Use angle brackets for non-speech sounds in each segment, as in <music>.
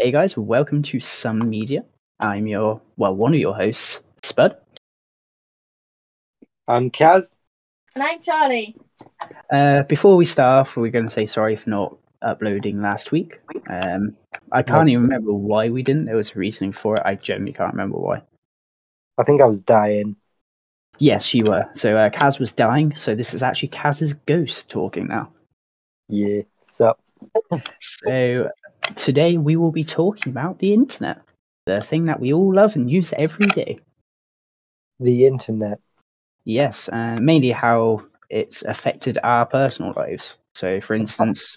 Hey guys, welcome to Some Media. I'm your, well, one of your hosts, Spud. I'm Caz. And I'm Charlie. Uh, before we start off, we're going to say sorry for not uploading last week. Um, I can't even remember why we didn't. There was a reasoning for it. I genuinely can't remember why. I think I was dying. Yes, you were. So uh, Caz was dying. So this is actually Caz's ghost talking now. Yeah. <laughs> So So today we will be talking about the internet, the thing that we all love and use every day. the internet. Yes, uh, mainly how it's affected our personal lives. So, for instance,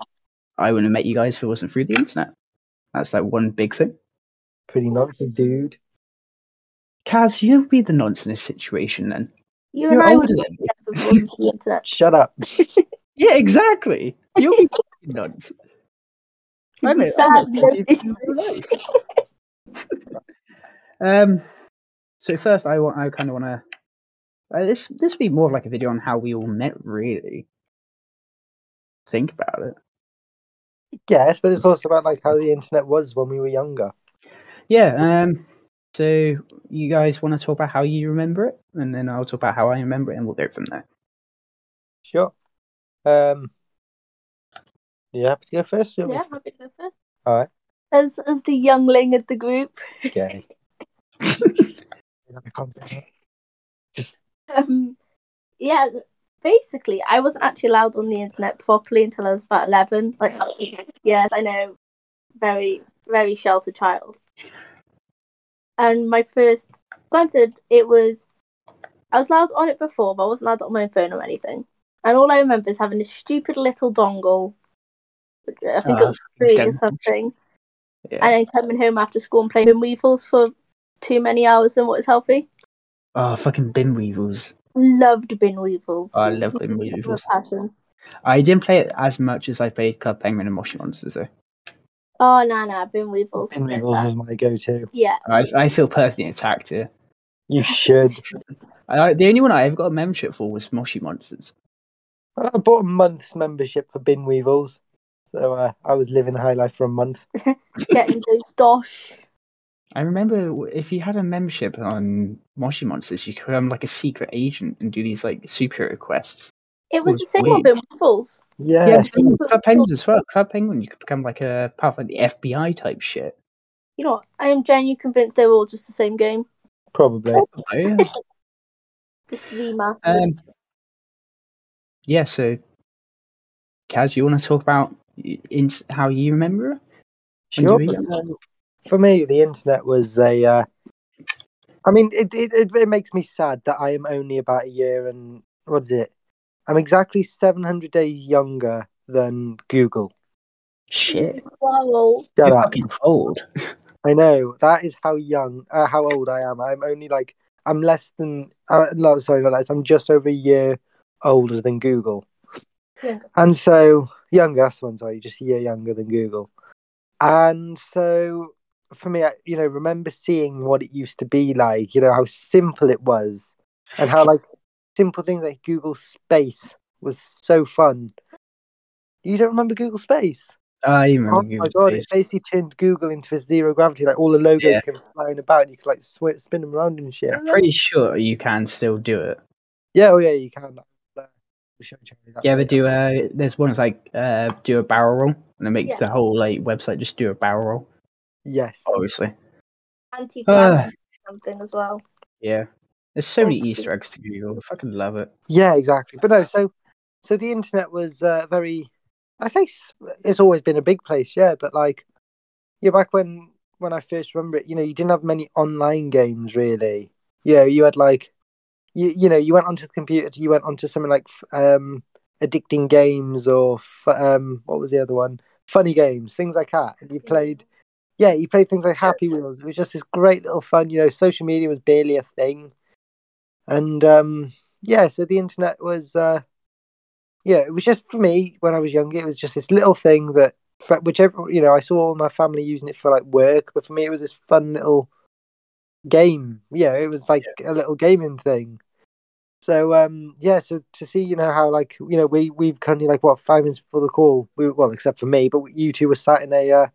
I wouldn't have met you guys if it wasn't through the internet. That's like one big thing. Pretty nonsense, dude. Caz, you'll be the nonce in this situation then. You You're and I older were than me. the <laughs> internet. Shut up. <laughs> Yeah, exactly. You'll be <laughs> the nonce. I know, Sad I know, and in real life. um, so first, I want, I kind of want to. Uh, this this be more of like a video on how we all met, really. Think about it. Yes, but it's also about like how the internet was when we were younger. Yeah. Um. So you guys want to talk about how you remember it, and then I'll talk about how I remember it, and we'll go from there. Sure. Um. You happy to go first? You want me Yeah, happy to go first. Alright. As as the youngling of the group, Okay. Just <laughs> <laughs> um, yeah, basically, I wasn't actually allowed on the internet properly until I was about eleven. Like, yes, I know, very very sheltered child. And my first, granted, it was, I was allowed on it before, but I wasn't allowed on my phone or anything. And all I remember is having this stupid little dongle. Which I think it Ah, was three or something. Yeah. and then coming home after school and playing bin weevils for too many hours than what is healthy. Oh, fucking bin weevils. Loved bin weevils. Oh, I love bin With weevils. passion. I didn't play it as much as I played Club Penguin and Moshi Monsters, though. Oh no no, bin weevils. Bin Weevils better. was my go-to. Yeah, I, I feel personally attacked here. You should. <laughs> I, the only one I ever got a membership for was Moshi Monsters. I bought a month's membership for Bin Weevils, so uh, I was living the high life for a month. <laughs> <laughs> getting those dosh. I remember if you had a membership on Moshi Monsters, you could become like a secret agent and do these like superhero quests. It was was the same weird. on bin weevils. Yeah, Yes. same with Club Penguin as well. Club Penguin, you could become like a part of like the FBI type shit. You know, what? I am genuinely convinced they were all just the same game, Probably. Oh, yeah. <laughs> just remastered. um, yeah. So, Caz, you want to talk about in, how you remember it? Sure. So, for me, the internet was a. Uh, I mean, it, it it it makes me sad that I am only about a year and what is it? I'm exactly 700 days younger than Google. Shit, wow. Shut you're up. fucking old. <laughs> I know that is how young, uh, how old I am. I'm only like I'm less than. Uh, no, sorry, not less. I'm just over a year older than Google. Younger. And so younger. That's the one. Sorry, just a year younger than Google. And so for me, I, you know, remember seeing what it used to be like. You know how simple it was, and how like simple things like Google Space was so fun. You don't remember Google Space? I oh remember. Oh my god! Space. It basically turned Google into a zero gravity. Like all the logos Yeah. came flying about, and you could like sw- spin them around and shit. I'm pretty sure you can still do it. Yeah, oh yeah, you can. We'll show Charlie that You ever do uh there's one that's like uh do a barrel roll and it makes Yeah. the whole like website just do a barrel roll, Yes. obviously. Anti Ah. something as well. Yeah. There's so many Easter eggs to Google. I fucking love it. Yeah, exactly. But no, so so the internet was uh, very. I say s- it's always been a big place, yeah. But like, yeah, back when when I first remember it, you know, you didn't have many online games really. Yeah, you had like, you you know, you went onto the computer, you went onto something like um, addicting games or f- um, what was the other one? Funny games, things like that. And you played, yeah, you played things like Happy Wheels. It was just this great little fun. You know, social media was barely a thing, and um, yeah, so the internet was, uh, yeah, it was just for me when I was younger. It was just this little thing that, whichever you know, I saw all my family using it for like work, but for me, it was this fun little game. Yeah, it was like a little gaming thing. So um yeah, so to see you know how like you know we we've currently like what five minutes before the call we well except for me, but you two were sat in a uh,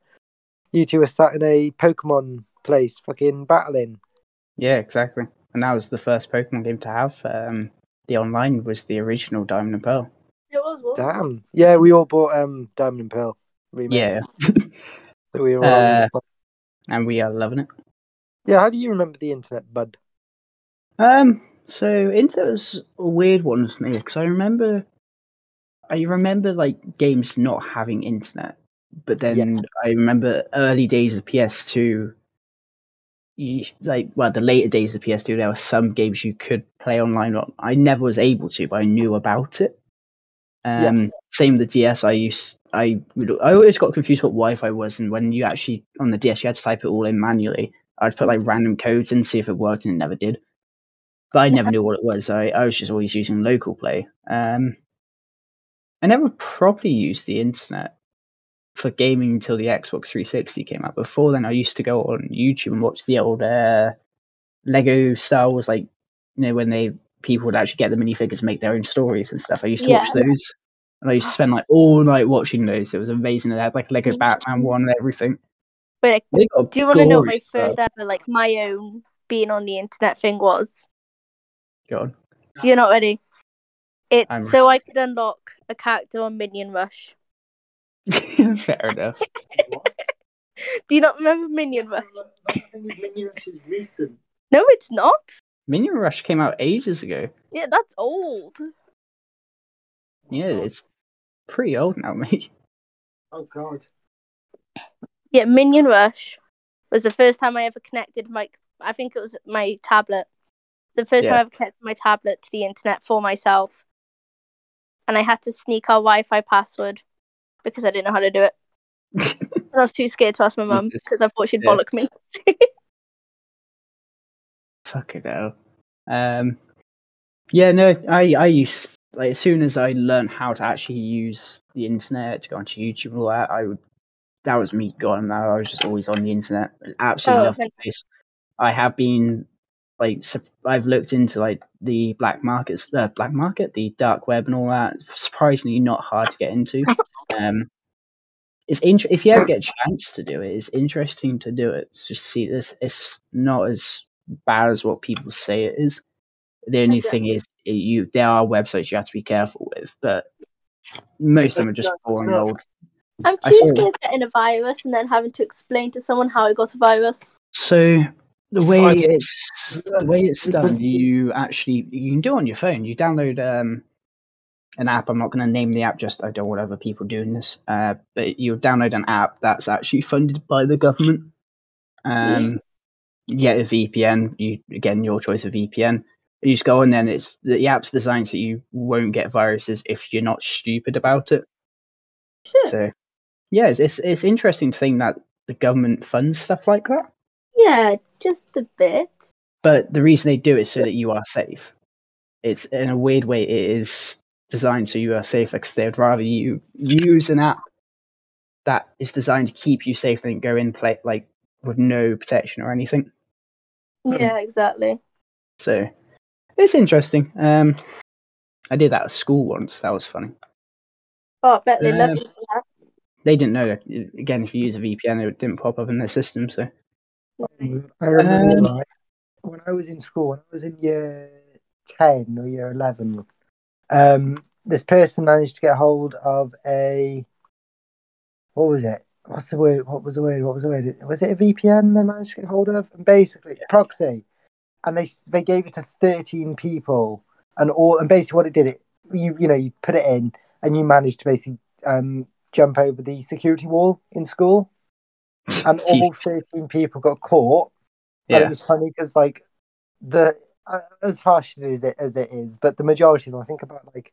you two were sat in a Pokemon place, fucking battling. Yeah, exactly. And that was the first Pokemon game to have. Um, the online was the original Diamond and Pearl. It was. wasn't? Damn. Yeah, we all bought um Diamond and Pearl remake. Yeah, <laughs> So we were all Uh, and we are loving it. Yeah, how do you remember the internet, bud? Um, so Internet was a weird one for me because I remember, I remember like games not having internet, but then Yes. I remember early days of PS2. You, like well, the later days of PS2, there were some games you could play online. on. I never was able to, but I knew about it. Yeah. Um, same with the DS. I used I I always got confused what Wi-Fi was, and when you actually on the DS you had to type it all in manually. I'd put like random codes in, see if it worked, and it never did. But I never knew what it was. I, I was just always using local play. Um, I never properly used the internet for gaming until the Xbox 360 came out. Before then, I used to go on YouTube and watch the old uh, Lego Star Wars, like you know when they people would actually get the minifigures, and make their own stories and stuff. I used to watch those, and I used to spend like all night watching those. It was amazing. They had like Lego Batman one and everything. Wait, They got do you want to know my first ever, like my own being on the internet thing was? Go on. You're not ready. It's I'm- so I could unlock a character on Minion Rush. <laughs> Fair enough. <laughs> Do you not remember Minion Rush? Minion Rush is recent. No, it's not. Minion Rush came out ages ago. Yeah, that's old. Yeah, it's pretty old now, <laughs> mate. Oh god. Yeah, Minion Rush was the first time I ever connected my. I think it was my tablet. The first Yeah. time I ever connected my tablet to the internet for myself, and I had to sneak our Wi-Fi password because I didn't know how to do it. And <laughs> I was too scared to ask my mum because I thought she'd Yeah. bollock me. <laughs> Fucking hell. Um, yeah, no, I I used like as soon as I learned how to actually use the internet to go onto YouTube and all that, I would. That was me gone. Now I was just always on the internet. Absolutely Oh, loved the place. I have been like I've looked into like the black markets, uh, black market, the dark web, and all that. Surprisingly, not hard to get into. <laughs> Um, it's int- if you ever get a chance to do it, it's interesting to do it. Just see this. It's not as bad as what people say it is. The only Okay. thing is, you there are websites you have to be careful with, but most of them are just boring old. I'm too scared of getting a virus and then having to explain to someone how I got a virus. So the way Fuck. it's the way it's done, you actually you can do it on your phone. You download um an app. I'm not going to name the app. Just I don't want other people doing this. Uh, but you download an app that's actually funded by the government. Um, you get a VPN. You again your choice of VPN. You just go and then and it's the app's designed so you won't get viruses if you're not stupid about it. Sure. So yeah, it's it's, it's interesting to think that the government funds stuff like that. Yeah, just a bit. but the reason they do it is so that you are safe. It's in a weird way it is designed so you are safe because they'd rather you use an app that is designed to keep you safe than go in play like with no protection or anything. Yeah, exactly. So it's interesting. Um, I did that at school once. That was funny. Oh, I bet they love Um, you for that. They didn't know that. Again, if you use a VPN, it didn't pop up in their system. So I remember Um, when I was in school, when I was in year 10 or year 11, um, this person managed to get hold of a. What was it? What's the word? What was the word? What was the word? Was it a VPN they managed to get hold of? And basically, proxy. And they they gave it to 13 people. And all and basically what it did, it you you know, you put it in and you managed to basically um, jump over the security wall in school. <laughs> And all 13 people got caught and it was funny because like the uh, as harsh as it as it is, but the majority of them, I think about like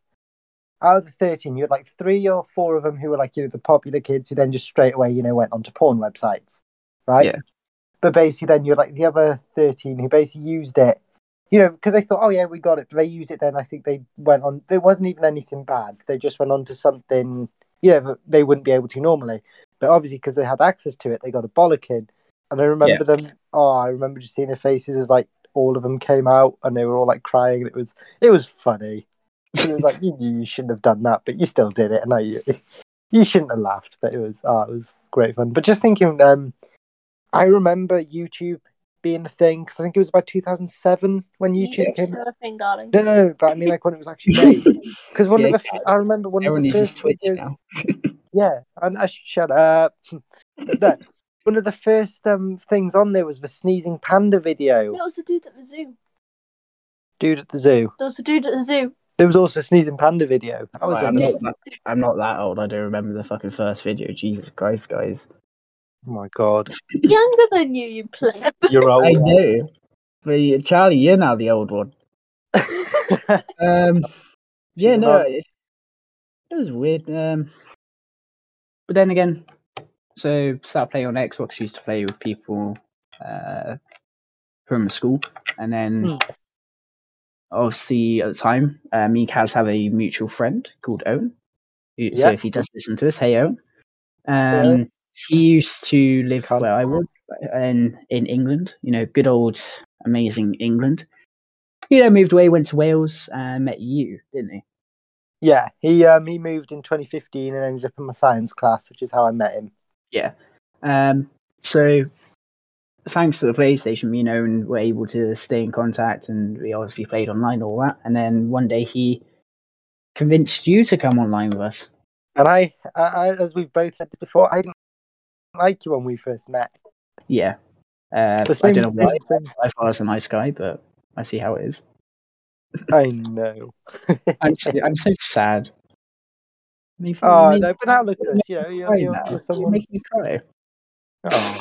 out of the thirteen, you had like three or four of them who were like you know the popular kids who then just straight away you know went onto porn websites, right? Yeah. But basically, then you had like the other thirteen who basically used it, you know, because they thought, oh yeah, we got it. But they used it. Then I think they went on. There wasn't even anything bad. They just went on to something, yeah, but they wouldn't be able to normally. But obviously, because they had access to it, they got a bollocking. And I remember them. Oh, I remember just seeing their faces as like all of them came out and they were all like crying. And it was it was funny. It was like <laughs> you knew you shouldn't have done that, but you still did it, and I you <laughs> you shouldn't have laughed, but it was oh, it was great fun. But just thinking, um, I remember YouTube being a thing because I think it was about 2007 when YouTube came. surfing, darling. No, no, no, but I mean like when it was actually made. <laughs> Because one Yeah, of the, f- I remember one of the first Twitch videos-. <laughs> Yeah, and I shut up. <laughs> no, one of the first um things on there was the sneezing panda video. It was the dude at the zoo. Dude at the zoo. There was the dude at the zoo. There was also a sneezing panda video. That was Right, I'm, not that, I'm not that old. I don't remember the fucking first video. Jesus Christ, guys. Oh my god, Younger than you, you pleb. you're old. I know. But you- Charlie, you're now the old one. <laughs> Um, yeah, no, it, it was weird. Um, but then again, so start playing on Xbox. Used to play with people uh, from school, and then Hmm. obviously at the time, uh, me and Caz have a mutual friend called Owen. who- So Yeah. if he does listen to us, hey Owen. Um, Owen. he used to live Cunt. where I was in in England. You know, good old amazing England. He then moved away, went to Wales, and met you, didn't he? yeah, he um he moved in 2015 and ended up in my science class, which is how I met him. Yeah. Um, so thanks to the PlayStation, me and Owen were able to stay in contact, and we obviously played online and all that. And then one day he convinced you to come online with us. And I, I, I as we've both said before, I didn't like you when we first met. Yeah. Uh, I don't know why. same. I thought I was a nice guy, but I see how it is. I know. <laughs> I'm so, I'm so sad. Me- oh makes no, but now look at you us. you know, you're, you're, you're someone. make me cry. Oh.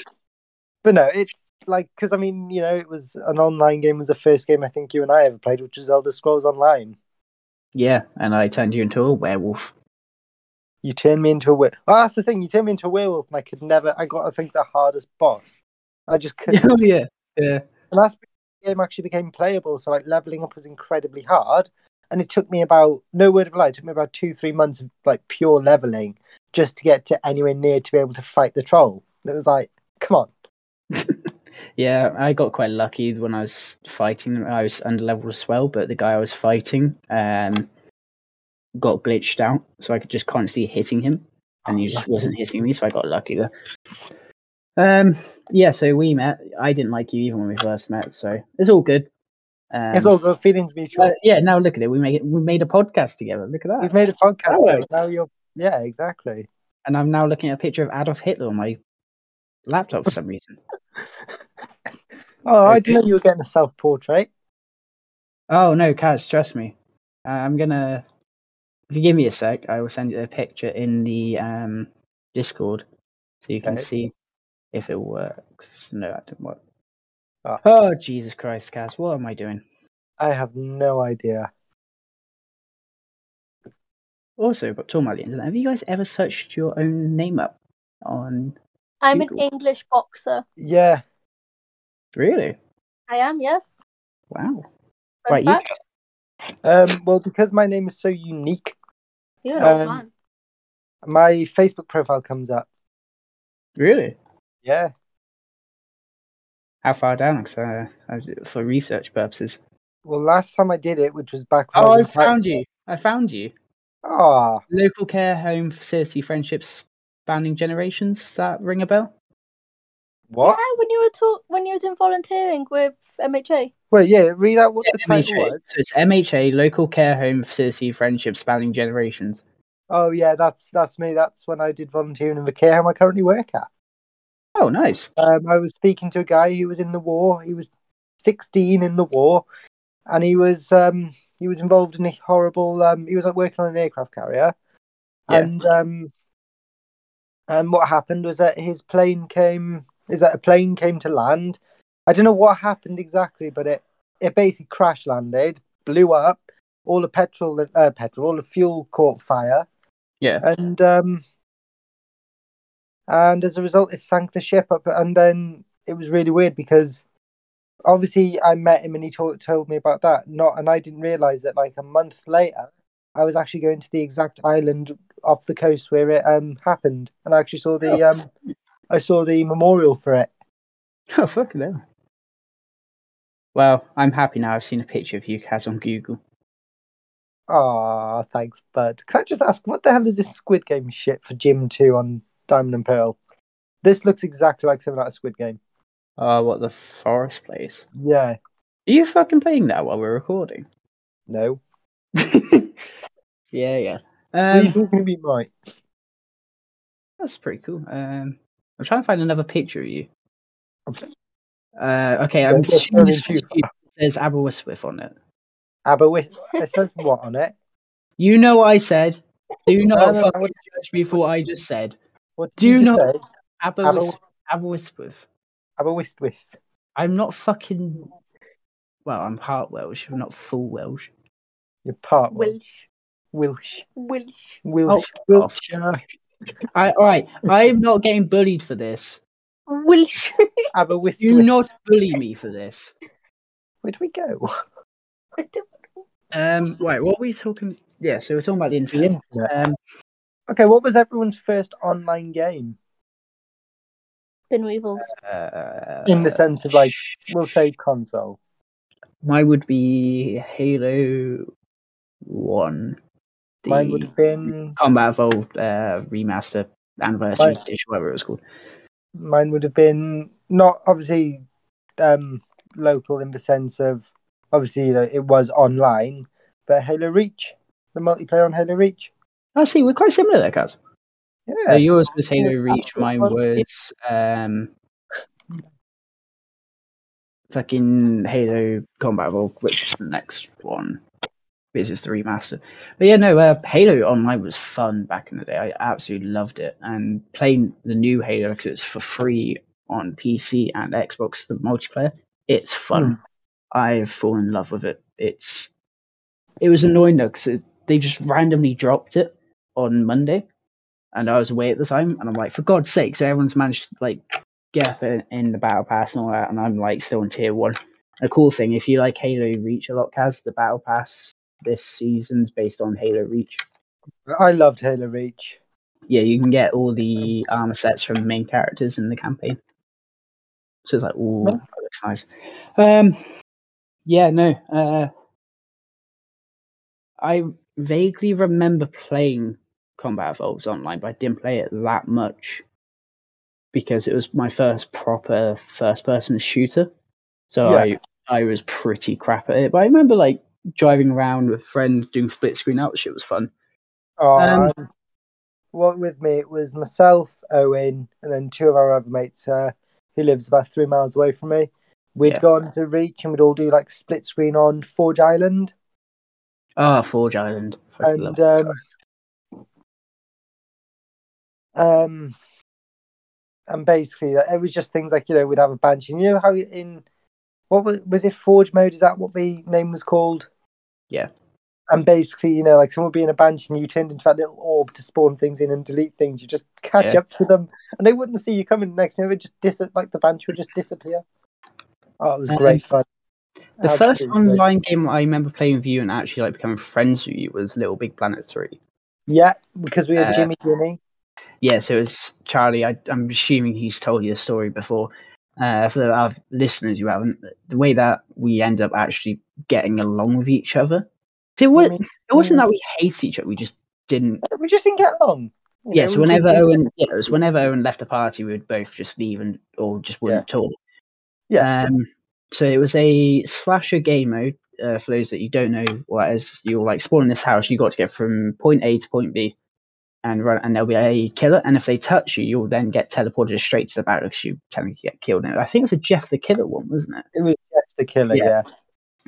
But no, it's like because I mean, you know, it was an online game. Was the first game I think you and I ever played, which was Elder Scrolls Online. Yeah, and I turned you into a werewolf. You turned me into a werewolf. Oh, that's the thing. You turned me into a werewolf, and I could never. I got, I think, the hardest boss. I just couldn't. <laughs> oh yeah, yeah. And that's the game actually became playable. So like leveling up was incredibly hard, and it took me about no word of a lie. It took me about two, three months of like pure leveling just to get to anywhere near to be able to fight the troll. And it was like, come on. <laughs> Yeah, I got quite lucky when I was fighting. I was under level as well, but the guy I was fighting um, got glitched out, so I could just constantly hitting him, and he just wasn't hitting me, so I got lucky there. Um, yeah, so we met. I didn't like you even when we first met, so it's all good. Um, it's all good. Feelings mutual. uh, yeah, now look at it. We made it. We made a podcast together. Look at that. We've made a podcast. Oh. now, you're. Yeah, exactly. And I'm now looking at a picture of Adolf Hitler on my laptop for some reason. <laughs> Oh, I didn't know you were getting a self-portrait. Oh no, Caz, trust me. Uh, I'm gonna. If you give me a sec, I will send you a picture in the um Discord, so you can Okay. see if it works. No, that didn't work. Ah. Oh Jesus Christ, Caz, what am I doing? I have no idea. Also, but talking about the internet, have you guys ever searched your own name up on? I'm an English boxer. Yeah. Really? I am, yes. Wow. Fun right, you. fact. Caz. Um. Well, because my name is so unique, You're an old Um, man. my Facebook profile comes up. Really? Yeah. How far down? 'Cause, uh, for research purposes. Well, last time I did it, which was back when Oh, I I was in found you. I found you. Ah, Local care home facility friendships spanning generations. That ring a bell? what? Yeah, when you were talk- when you were doing volunteering with MHA. Wait, yeah. Read out what the title MHA. was. So it's MHA, local care home facility Friendship spanning generations. Oh, yeah. That's that's me. That's when I did volunteering in the care home I currently work at. Oh, nice. Um, I was speaking to a guy who was in the war. He was 16 in the war, and he was um, he was involved in a horrible. Um, he was like, working on an aircraft carrier, Yeah. and um, and what happened was that his plane came. Is that a plane came to land? I don't know what happened exactly, but it it basically crash landed, blew up. All the petrol, uh, petrol, all the fuel caught fire, Yeah. and um, and as a result, it sank the ship up. And then it was really weird because obviously I met him and he told told me about that. Not, and I didn't realize that like a month later, I was actually going to the exact island off the coast where it um happened, and I actually saw the um, I saw the memorial for it. Oh, fuck no. Well, I'm happy now. I've seen a picture of you, Caz, on Google. Ah, thanks, bud. Can I just ask, what the hell is this Squid Game shit for Gym 2 on Diamond and Pearl? This looks exactly like something out of Squid Game. Uh, what the forest place? Yeah, Are you fucking playing that while we're recording? no. <laughs> yeah, yeah. Um, talking to me, Mike? that's pretty cool. Um, I'm trying to find another picture of you. I'm Uh, okay, I'm go assuming this too was says Aberystwyth on it. Aberwith. It says what on it? You know what I said. Do not no, no, fucking what- judge me for what I just said. What Do did you not- say? Aberystwyth. Aberystwyth. Aberystwyth. I'm not fucking. Well, I'm part Welsh. I'm not full Welsh. You're part Welsh. Welsh. Welsh. Welsh. Welsh. Oh, Wiltshire. I, all right, I'm not getting bullied for this. Welsh. Aberystwyth. Do not bully me for this. Where do we go? I don't- Um, right, what were we talking? Yeah, so we're talking about the The internet. internet. Um, Okay, what was everyone's first online game? Bin Weevils. uh, In the sense of like, we'll say console. mine would be Halo One. The Mine would have been Combat Evolved uh, remaster anniversary Mine- edition, whatever it was called. Mine would have been not obviously um local in the sense of obviously you know it was online, but Halo Reach, the multiplayer on Halo Reach. I see, we're quite similar there, guys. So Yeah, yours was Halo Yeah, Reach, mine was um fucking Halo Combat Evolved, which is the next one. This is the remaster. But yeah, no, uh, Halo Online was fun back in the day. I absolutely loved it. And playing the new Halo because it's for free on PC and Xbox, the multiplayer, it's fun. I've fallen in love with it. It's it was annoying though because they just randomly dropped it on Monday, and I was away at the time, and I'm like, for God's sake! So everyone's managed to like get up in, in the battle pass and all that, and I'm like still in tier one. A cool thing, if you like Halo Reach a lot, Caz, the battle pass this season's based on Halo Reach. I loved Halo Reach. Yeah, you can get all the armor sets from main characters in the campaign. So it's like, ooh, that looks nice. Um, yeah, no. Uh, I vaguely remember playing Combat Evolved online, but I didn't play it that much because it was my first proper first-person shooter. So Yeah. I I was pretty crap at it. But I remember like driving around with friends doing split screen out. Shit was fun. Oh, Um, um, what with me? It was myself, Owen, and then two of our other mates uh, who lives about three miles away from me. We'd Yeah. go on to Reach and we'd all do like split screen on Forge Island, Ah, Forge Island. And um, um, and basically it was just things like you know we'd have a bunch, and you know how in what was, was it Forge mode? Is that what the name was called? Yeah. And basically, you know, like someone would be in a bunch and you turned into that little orb to spawn things in and delete things. You just catch Yeah. up to them and they wouldn't see you coming next thing. It would just dis like the bunch would just disappear. Oh, it was Um, great fun. The first Absolutely online game I remember playing with you and actually like becoming friends with you was Little Big Planet 3. Yeah, because we had Uh, Jimmy Jimmy. Yeah, so it was Charlie. I, I'm assuming he's told you a story before. Uh, for our listeners who haven't, the way that we end up actually getting along with each other. See, it, was, it wasn't that we hated each other, we just didn't. We just didn't get along. you Yeah, know, so whenever Owen, yeah, it was whenever Owen left the party, we would both just leave and or just wouldn't talk. Yeah. Um, so it was a slasher game mode. Uh, for those that you don't know what is, you're like spawning this house. You got to get from point A to point B, and run. And there'll be a killer. And if they touch you, you'll then get teleported straight to the battle because you can get killed. And I think it was a Jeff the Killer one, wasn't it? It was Jeff the Killer, Yeah. yeah.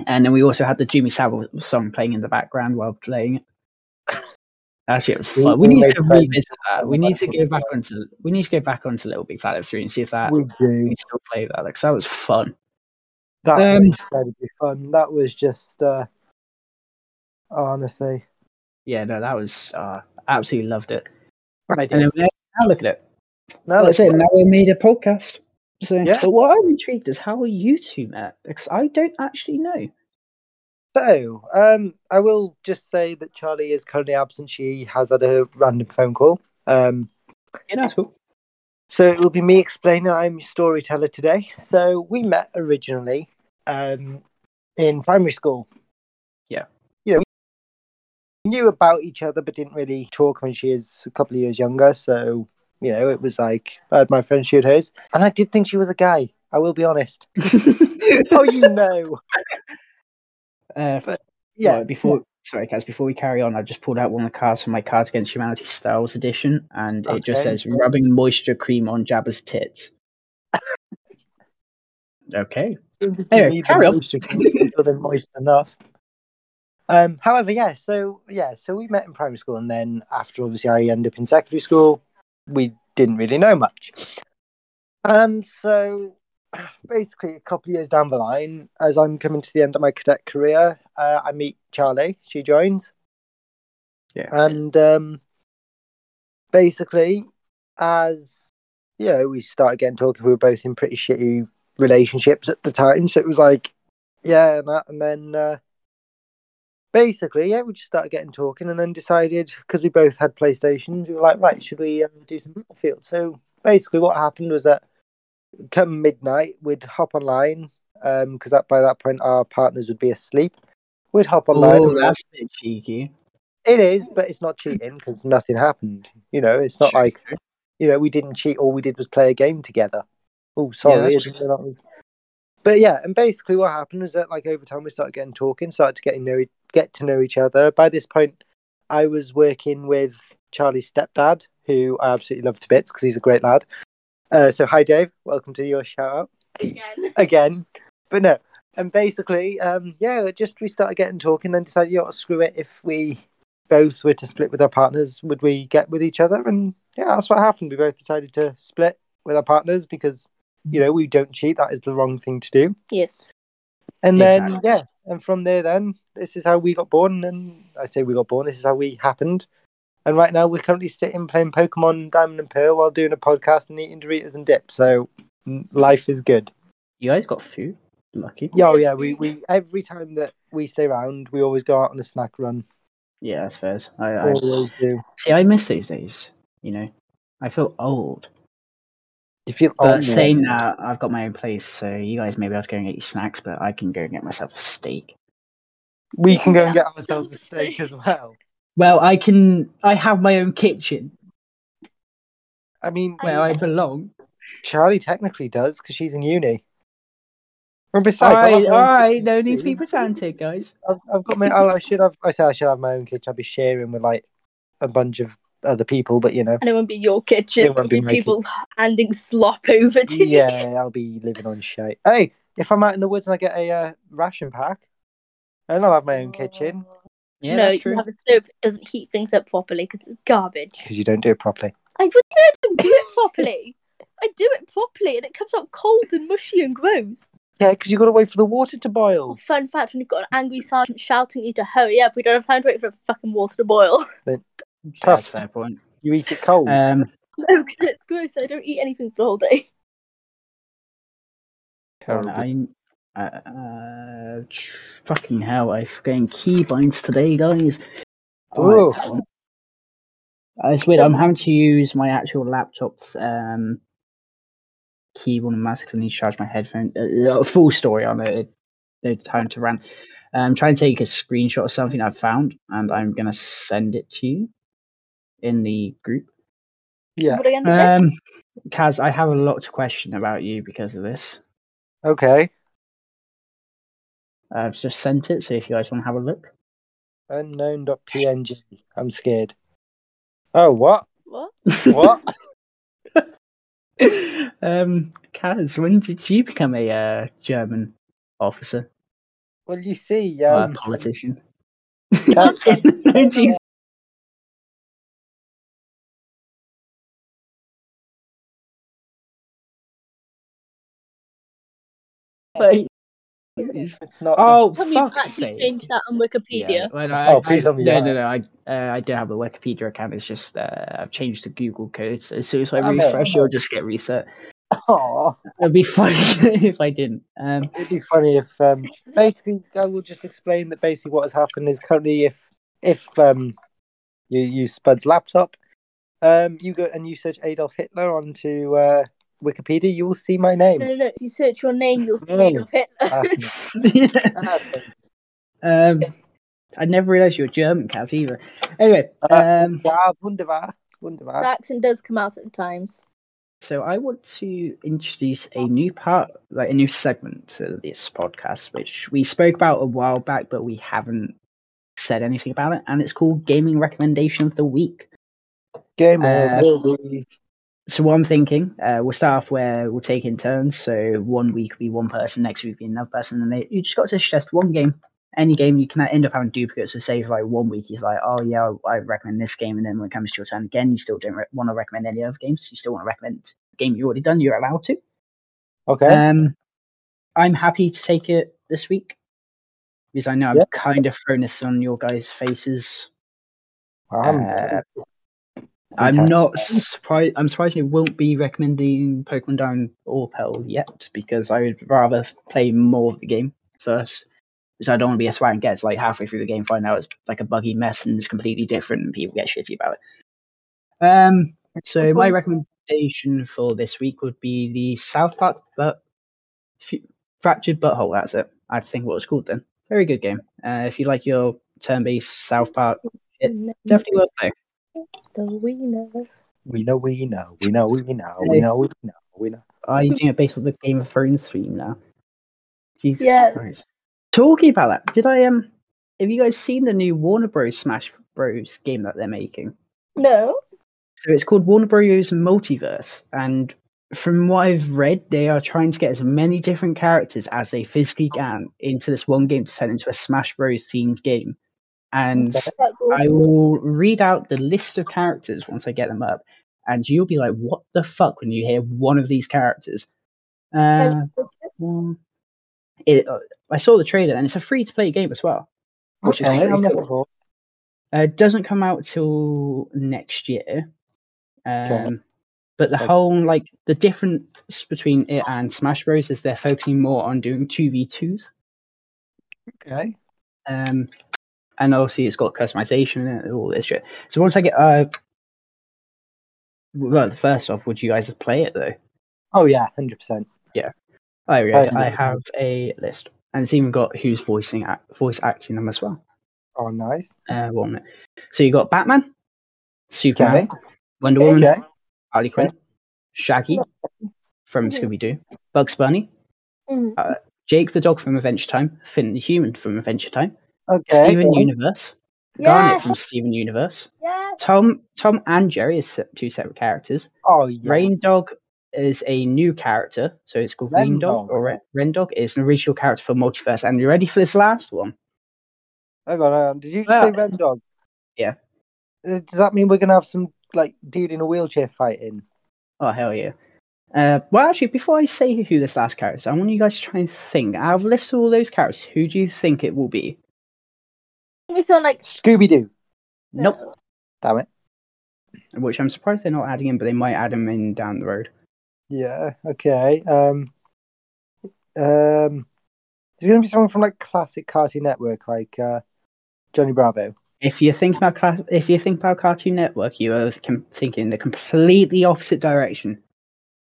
And then we also had the Jimmy Savile song playing in the background while playing it. That shit was We- fun. We, we need to revisit that. We need to go back onto. We need to go back onto Little Big Planet Three and see if that We do. we still play that because that was fun. That Um, was incredibly fun. That was just, uh, honestly, Yeah, no, that was uh, absolutely loved it. I And then did. now look at it. No, That's it. Now we made a podcast. So, Yeah. so what I'm intrigued is how are you two met? Because I don't actually know. So, um, I will just say that Charlie is currently absent. She has had a random phone call. Um, Yeah, that's cool. so it will be me explaining. I'm your storyteller today. So we met originally um, in primary school. Yeah. You know, knew about each other, but didn't really talk when she is a couple of years younger. So you know, it was like I had my friend, she had hers, and I did think she was a guy. I will be honest. <laughs> oh, you know. <laughs> Uh, But, yeah. Yeah. before sorry, guys, Before we carry on, I've just pulled out one of the cards from my Cards Against Humanity Styles edition, and it just says "rubbing moisture cream on Jabba's tits." <laughs> okay. Anyway, carry on. moisture enough. Um, however, yeah, so yeah, so we met in primary school, and then after obviously I ended up in secondary school, we didn't really know much. And so, <sighs> basically, a couple of years down the line, as I'm coming to the end of my cadet career, uh, I meet Charlie. She joins, Yeah. and um, basically, as you know, we started getting talking. We were both in pretty shitty relationships at the time, so it was like, yeah, and that, and then uh, basically, yeah, we just started getting talking, and then decided because we both had PlayStations, we were like, right, should we uh, do some Battlefield? So basically, what happened was that come midnight, we'd hop online because that by that point our partners would be asleep. We'd hop online. Oh, and that's a bit cheeky. it is, but it's not cheating because nothing happened. You know, it's not like you know we didn't cheat. All we did was play a game together. Oh, sorry, that's isn't it? That was- But yeah, and basically what happened was that like over time we started getting talking, started to getting know get to know each other. By this point, I was working with Charlie's stepdad, who I absolutely love to bits because he's a great lad. Uh, so hi, Dave. Welcome to your shout out Again. <laughs> again. But no, and basically, um, yeah, just we started getting talking, then decided, you know, screw it. If we both were to split with our partners, would we get with each other? And yeah, that's what happened. We both decided to split with our partners because you know we don't cheat. That is the wrong thing to do. Yes. And then Exactly. yeah, and from there, then this is how we got born. And I say we got born. This is how we happened. And right now, we're currently sitting playing Pokemon Diamond and Pearl while doing a podcast and eating Doritos and dip. So life is good. You guys got food. Lucky. Yeah, oh, yeah. We, we every time that we stay around, we always go out on a snack run. Yeah, that's fair. I, I Always do. see. I miss these days. You know, I feel old. You feel But old. saying that, I've got my own place, so you guys may be able to go and get your snacks, but I can go and get myself a steak. we can go and get ourselves a steak as well. Well, I can. I have my own kitchen I mean, where I belong. Charlie technically does because she's in uni. And All besides, I right, have my all own right. kitchen No need to be pedantic, guys. I've, I've got my. oh, I should have. I say I should have my own kitchen. I'd be sharing with like a bunch of other people, but you know, And it won't be your kitchen. It It won't be be my people handing slop over to you. yeah, I'll be living on shit. Hey, if I'm out in the woods and I get a uh, ration pack, and I'll have my own kitchen Yeah, no, that's you true. have a stove that doesn't heat things up properly because it's garbage. because you don't do it properly. I wouldn't don't do it properly. <laughs> I do it properly and it comes out cold and mushy and gross. Yeah, because you've got to wait for the water to Oh, boil. fun fact when you've got an angry sergeant shouting at you to hurry up, we don't have time to wait for the fucking water to boil. That's a fair point. You eat it cold. Um, <laughs> no, because it's gross. I don't eat anything for the whole day. hold on, I'm. Uh, uh, tch, fucking hell! I'm getting keybinds today, guys. Oh, Ooh. it's. Uh, it's weird. I'm having to use my actual laptop's um, keyboard and mouse because I need to charge my headphone. Uh, a full story on it. No time to rant. I'm trying to take a screenshot of something I've found, and I'm gonna send it to you in the group. yeah. What I Um, Caz, I have a lot to question about you because of this. Okay. I've just sent it, so if you guys want to have a look. Unknown.png. I'm scared. Oh, what? What? What? <laughs> um, Caz, when did you become a uh, German officer well, you see, or a um, politician? that- <laughs> In the 19 Wait. it's not. Oh, Tell me you've fuck's actually changed that on Wikipedia. Yeah, well, I, Oh, please I, tell me no, that. no, no. I, uh, I do have a Wikipedia account. It's just uh, I've changed the Google code. So as soon as I Okay, refresh, okay. it'll just get reset. Aw, It'd be funny <laughs> if I didn't. Um, it'd be funny if um, basically I will just explain that basically what has happened is currently if if um you use Spud's laptop, um you go and you search Adolf Hitler onto uh, Wikipedia, you will see my name. No, no, no. If you search your name, you'll see. Adolf Hitler. <laughs> Um, I never realised you were German, Caz, either. Anyway, Uh, um, Yeah, wunderbar. Wunderbar. The accent does come out at times. so I want to introduce a new part, like a new segment to this podcast, which we spoke about a while back, but we haven't said anything about it, and it's called Gaming Recommendation of the Week. Game Uh, over. the week. So what I'm thinking, uh, we'll start off where we'll take in turns. So one week will be one person, next week will be another person, and they, you just got to suggest one game, any game. You can end up having duplicates. So say for like one week, he's like, oh yeah, I recommend this game, and then when it comes to your turn again, you still don't re- want to recommend any other games. You still want to recommend the game you already done. You're allowed to. Okay. Um, I'm happy to take it this week because I know I've kind of thrown this on your guys' faces. I'm, uh, I'm not surprised. I'm surprised it won't be recommending Pokemon Down or Pearl yet because I would rather play more of the game first. Because I don't want to be a swag and gets like halfway through the game, find out it's like a buggy mess and it's completely different, and people get shitty about it. Um. So my recommendation for this week would be the South Park, but Fractured Butthole. That's it. I think what it's called then. Very good game. Uh, if you like your turn-based South Park, It- definitely worth playing. The winner. We know, we know, we know, we know, we know, we know, we know. Are you doing it based on the Game of Thrones theme now? Jesus Yes. Christ. Talking about that, did I um have you guys seen the new Warner Bros. Smash Bros. game that they're making? No. So it's called Warner Bros. MultiVersus, and from what I've read, they are trying to get as many different characters as they physically can into this one game to turn into a Smash Bros. themed game. And Okay. That's I will read out the list of characters once I get them up, and you'll be like, "What the fuck?" when you hear one of these characters. Uh, it, uh, I saw the trailer, and it's a free-to-play game as well. Which is Okay, pretty I'm cool. Uh, doesn't come out till next year. Um, but the So- whole like the difference between it and Smash Bros is they're focusing more on doing two v twos. Okay. Um, and obviously it's got customization and all this shit. So once I get uh, well, first off, would you guys play it though? Oh yeah, hundred percent. Yeah, I'd I have a list, and it's even got who's voicing act, voice acting them as well. Oh nice. Uh, one minute. So you got Batman, Superman, Okay. Wonder Woman, Okay. Harley Quinn, Shaggy from. Scooby Doo, Bugs Bunny, Mm. Jake the dog from Adventure Time, Finn the human from Adventure Time, Okay. Steven Universe, Garnet from Steven Universe, Yeah. Tom Tom and Jerry is two separate characters. Oh yes. Reindog is a new character, so it's called Reindog Dog. or Re- Ren Dog is an original character for MultiVersus. And you ready for this last one? Hang on, hang on. Did you just Well- say Reindog? Yeah. Uh, Does that mean we're gonna have some like dude in a wheelchair fighting? Oh hell yeah! Uh, well, actually, before I say who this last character is, I want you guys to try and think. Out of a list all those characters, who do you think it will be? It's on like Scooby Doo. Nope. no. Damn it. Which I'm surprised they're not adding in, but they might add him in down the road. Yeah. Okay. Um. Um. Is it gonna be someone from like classic Cartoon Network, like uh, Johnny Bravo? If you think about class, if you think about Cartoon Network, you are com- thinking the completely opposite direction.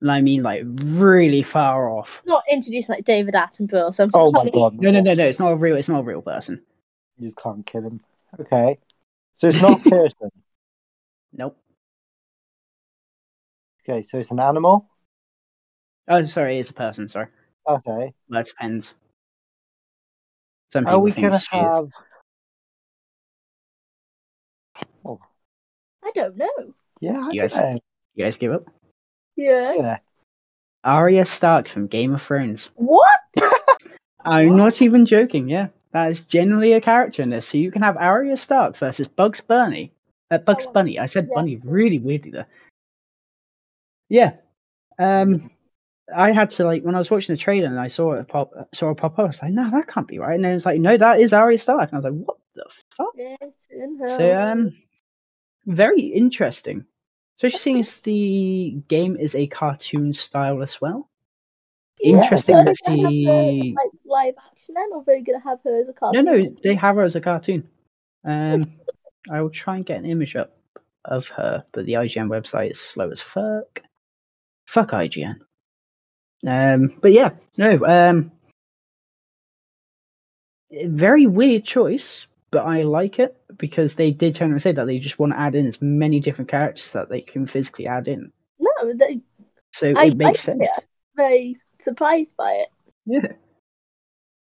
And I mean, like really far off. Not introducing like David Attenborough or something. Oh my god. No, no, no, no. It's not a real. It's not a real person. You just can't kill him. Okay. So it's not a <laughs> person. Nope. Okay. So it's an animal. Oh, sorry, it's a person. Sorry. Okay. Well, it depends. Some Are we think gonna she is. have? Oh. I don't know. Yeah. I You don't guys- know. You guys give up? Yeah. Yeah. Arya Stark from Game of Thrones. What? I'm What? not even joking. Yeah, that is generally a character in this. So you can have Arya Stark versus Bugs Bunny. Uh, Bugs Oh, Bunny. I said yeah. Bunny really weirdly there. Yeah. Um, I had to like when I was watching the trailer and I saw it pop, saw it pop up. I was like, no, that can't be right. And then it's like, no, that is Arya Stark. And I was like, what the fuck? Yes, in hell. So um, very interesting. Especially seeing as the game is a cartoon style as well. Yeah, Interesting so to they're gonna have her, see. like live action then, or they're gonna have her as a cartoon? no, no, they have her as a cartoon. <laughs> Um, I will try and get an image up of her, but the IGN website is slow as fuck. Fuck IGN. Um, but yeah, no. Um, very weird choice, but I like it because they did turn and say that they just want to add in as many different characters that they can physically add in. No, they, So I it makes like sense. it. very surprised by it. Yeah.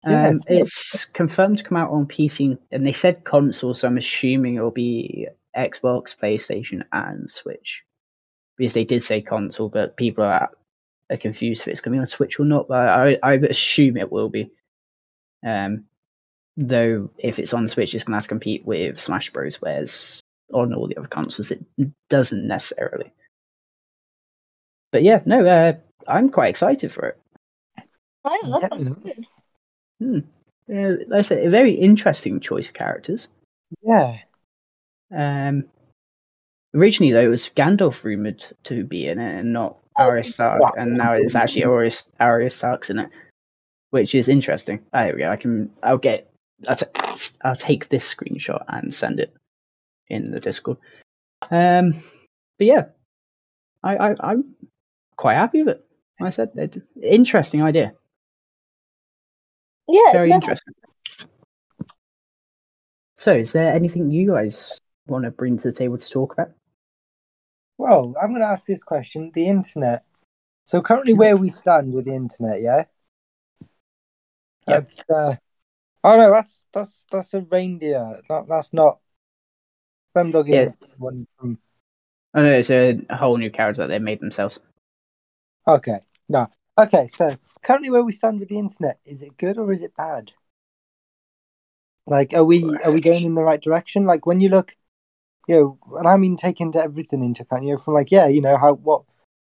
Yeah, Um, it's it's confirmed to come out on PC, and they said console, so I'm assuming it'll be Xbox, PlayStation, and Switch. Because they did say console, but people are, are confused if it's going to be on Switch or not. But I, I assume it will be. Um, though if it's on Switch, it's going to have to compete with Smash Bros. Whereas on all the other consoles, it doesn't necessarily. But yeah, no, uh, I'm quite excited for it. I don't that Yeah, sounds good. It's- Uh, like I say, a very interesting choice of characters. Yeah. Um, originally, though, it was Gandalf rumored to be in it and not Arya Stark, yeah. and now it's actually Arya, Arya Stark's in it, which is interesting. Oh, there we go. I can. I'll get. I'll, t- I'll take this screenshot and send it in the Discord. Um, but yeah, I, I I'm quite happy with it. Like I said, interesting idea. Yeah, Very interesting. So, is there anything you guys want to bring to the table to talk about? Well, I'm going to ask this question: the internet. So currently, where we stand with the internet, yeah. Yeah. That's. Uh, oh no, that's that's that's a reindeer. That, that's not. Reindog Yeah. is one from. Oh no, it's a, a whole new character that they made themselves. Okay, no. Okay, so currently, where we stand with the internet, is it good or is it bad? Like, are we are we going in the right direction? Like, when you look, you know, and I mean taking to everything into account, you know, from like, yeah, you know, how what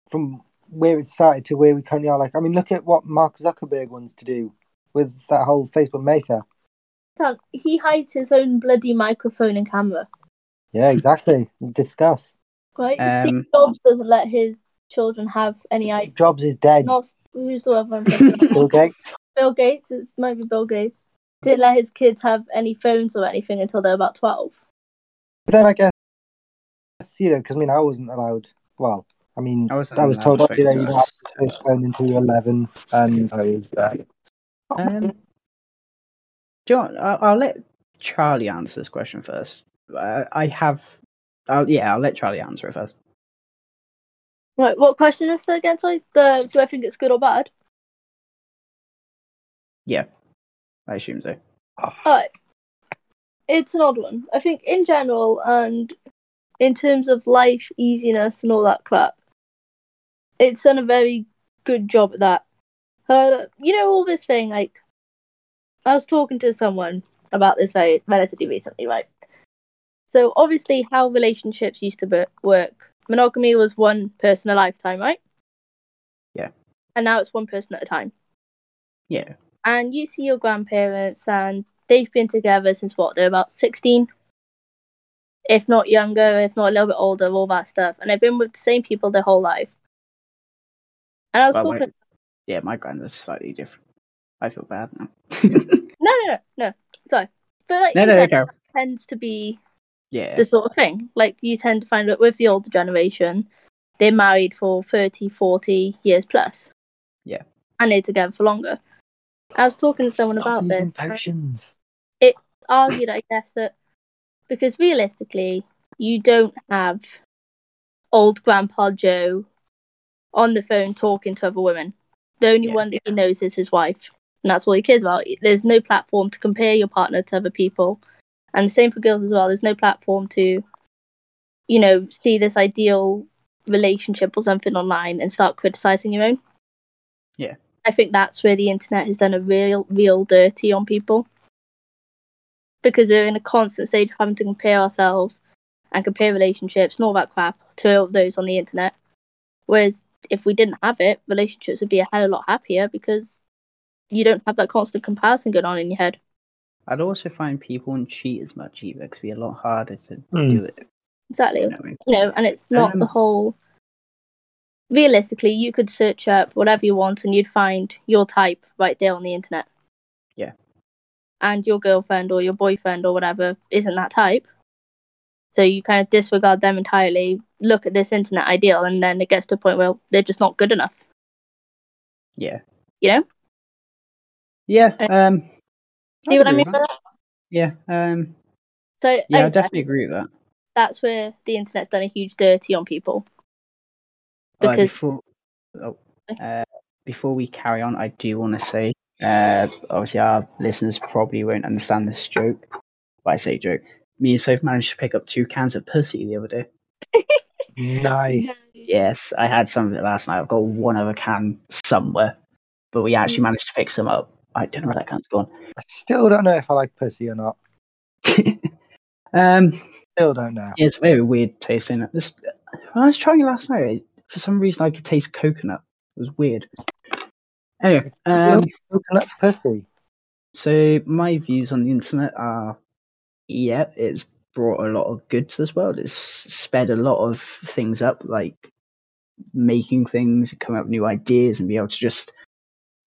from where it started to where we currently are. Like, I mean, look at what Mark Zuckerberg wants to do with that whole Facebook Meta. Can't- He hides his own bloody microphone and camera. Yeah, exactly. Disgust. Right? Um, Steve Jobs doesn't let his children have any idea. Steve Jobs is dead. Not who's the other one? <laughs> Bill Gates. Bill Gates. It might be Bill Gates. Didn't let his kids have any phones or anything until they're about twelve. But then I guess you know, because I mean, I wasn't allowed. Well, I mean, I I, wasn't was told, you know, you don't have to this phone until you're 11, and I was. Uh, Um, do you know what? I'll, I'll let Charlie answer this question first. Uh, I have. I'll, yeah, I'll let Charlie answer it first. Right. What question is that again? Sorry. The do I think it's good or bad? Yeah, I assume so. Alright. It's an odd one. I think in general and in terms of life easiness and all that crap, it's done a very good job at that. Uh, you know all this thing like I was talking to someone about this very relatively recently, right? So obviously, how relationships used to work, monogamy was one person a lifetime, right? Yeah. And now it's one person at a time Yeah, and you see your grandparents and they've been together since what they're about 16 if not younger if not a little bit older all that stuff and they've been with the same people their whole life and i was Well, talking yeah, my granddad's slightly different. I feel bad now. <laughs> no no no no sorry but like no, no, no, it tends to be Yeah, the sort of thing like you tend to find that with the older generation they're married for 30 40 years plus Yeah. and they're together for longer i was talking to someone Stop about using this and- potions. argued, I guess, that because realistically, you don't have old Grandpa Joe on the phone talking to other women. The only Yeah. one that he knows is his wife, and that's all he cares about. There's no platform to compare your partner to other people, and the same for girls as well. There's no platform to, you know, see this ideal relationship or something online and start criticizing your own. Yeah. I think that's where the internet has done a real, real dirty on people because they're in a constant state of having to compare ourselves and compare relationships and all that crap to those on the internet. Whereas if we didn't have it, relationships would be a hell of a lot happier because you don't have that constant comparison going on in your head. I'd also find people wouldn't cheat as much either because it'd be a lot harder to Hmm. do it. Exactly. You know I mean? You know, and it's not the Um, whole. Realistically, you could search up whatever you want and you'd find your type right there on the internet. Yeah. And your girlfriend or your boyfriend or whatever isn't that type. So you kind of disregard them entirely, look at this internet ideal, and then it gets to a point where they're just not good enough. Yeah. You know? Yeah. Uh, Um. See I'd what I mean with by that. that? Yeah. Um. So Yeah, I definitely agree with that. that's where the internet's done a huge dirty on people. Alright, Because before oh, uh, before we carry on, I do want to say, uh, obviously our listeners probably won't understand this joke, but I say joke. Me and Soph managed to pick up two cans of pussy the other day. Nice. <laughs> Yes, I had some of it last night. I've got one other can somewhere, but we actually Mm. managed to pick some up. I don't know where that can's gone. I still don't know if I like pussy or not. <laughs> um, Still don't know. yeah, it's very weird tasting it. This, when I was trying it last night, for some reason I could taste coconut. It was weird. Anyway, um, Coconut pussy. So my views on the internet are, yeah, it's brought a lot of good to this world. It's sped a lot of things up, like making things, coming up with new ideas, and be able to just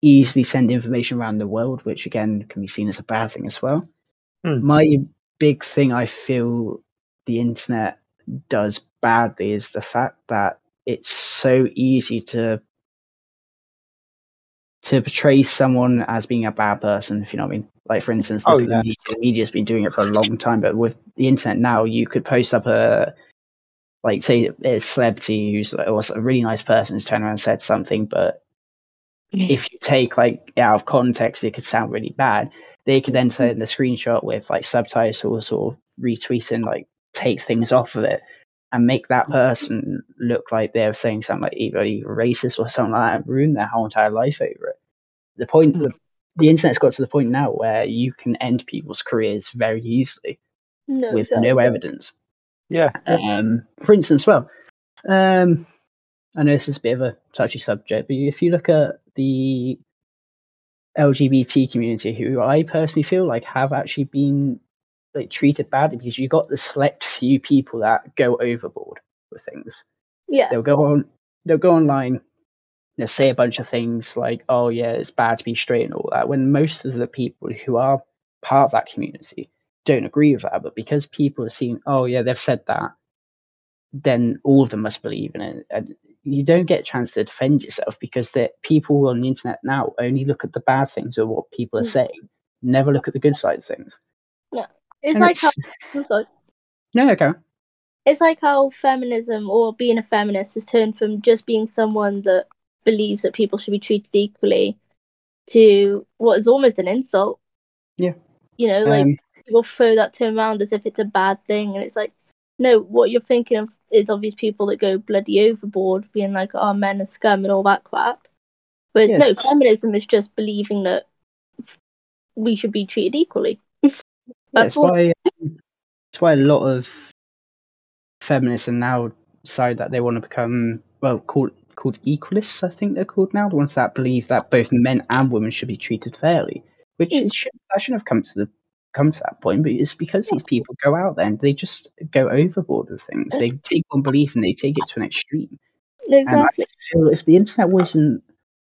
easily send information around the world, which again can be seen as a bad thing as well. Hmm. My big thing I feel the internet does badly is the fact that it's so easy to to portray someone as being a bad person, if you know what I mean. Like for instance, the Oh, yeah. media, the media's been doing it for a long time, but with the internet now, you could post up a like say a celebrity who's like, or a really nice person who's turned around and said something, but if you take like out of context, it could sound really bad. They could then send the screenshot with like subtitles or retweeting, like take things off of it and make that person look like they're saying something like either racist or something like that and ruin their whole entire life over it. The point, the, the internet's got to the point now where you can end people's careers very easily no, with no evidence. Yeah. Um, for instance, well, um, I know this is a bit of a touchy subject, but if you look at the LGBT community, who I personally feel like have actually been like treated badly because you got the select few people that go overboard with things. Yeah, They'll go on, they'll go online, they'll say a bunch of things like, "Oh yeah, it's bad to be straight" and all that. When most of the people who are part of that community don't agree with that, but because people are seeing, "Oh yeah, they've said that," then all of them must believe in it. And you don't get a chance to defend yourself because the people on the internet now only look at the bad things or what people are Mm. saying, never look at the good side of things. No, it's And like it's- sorry. no, okay. it's like how feminism or being a feminist has turned from just being someone that believes that people should be treated equally to what is almost an insult. Yeah. You know, like Um, people throw that term around as if it's a bad thing, and it's like, no, what you're thinking of is of these people that go bloody overboard, being like, oh, men are scum and all that crap. Whereas, Yeah, no, feminism is just believing that we should be treated equally. <laughs> Yeah, That's it's all. why um, it's why a lot of feminists are now decide that they want to become well called called equalists. I think they're called now the ones that believe that both men and women should be treated fairly. Which Mm. should that shouldn't have come to the come to that point, but it's because these people go out there and they just go overboard with things. They take one belief and they take it to an extreme. And I Exactly. feel if the internet wasn't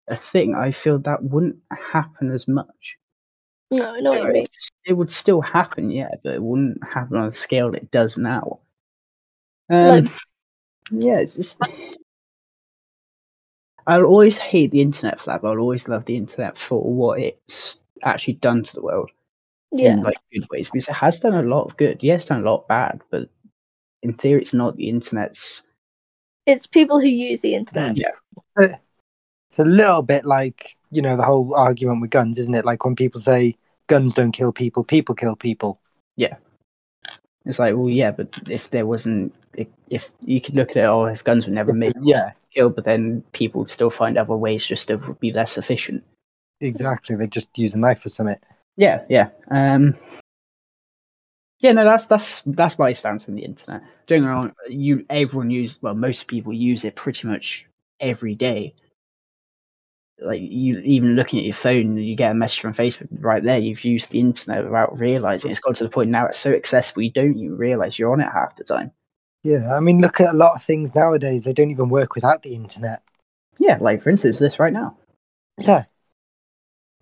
a thing, I feel that wouldn't happen as much. No, mean. It, it would still happen, yeah, but it wouldn't happen on the scale it does now. Um, Like- yeah, it's just. I'll always hate the internet for that, but I'll always love the internet for what it's actually done to the world Yeah. in like good ways because it has done a lot of good. Yeah, it's done a lot of bad, but in theory, it's not the internet's. It's people who use the internet. Mm, yeah, It's a little bit like, you know, the whole argument with guns, isn't it? Like when people say guns don't kill people, people kill people. Yeah, it's like, well, yeah, but if there wasn't, if, if you could look at it, oh, if guns were never made Yeah, kill, but then people would still find other ways just to be less efficient. exactly. They just use a knife or something. Yeah, yeah. Um, yeah, no, that's that's that's my stance on the internet. Don't wrong, you everyone use well, most people use it pretty much every day. Like you even looking at your phone, you get a message from Facebook right there. You've used the internet without realizing. It's got to the point now it's so accessible you don't even realize you're on it half the time. Yeah, I mean, look at a lot of things nowadays. They don't even work without the internet. Yeah, like for instance, this right now. Yeah,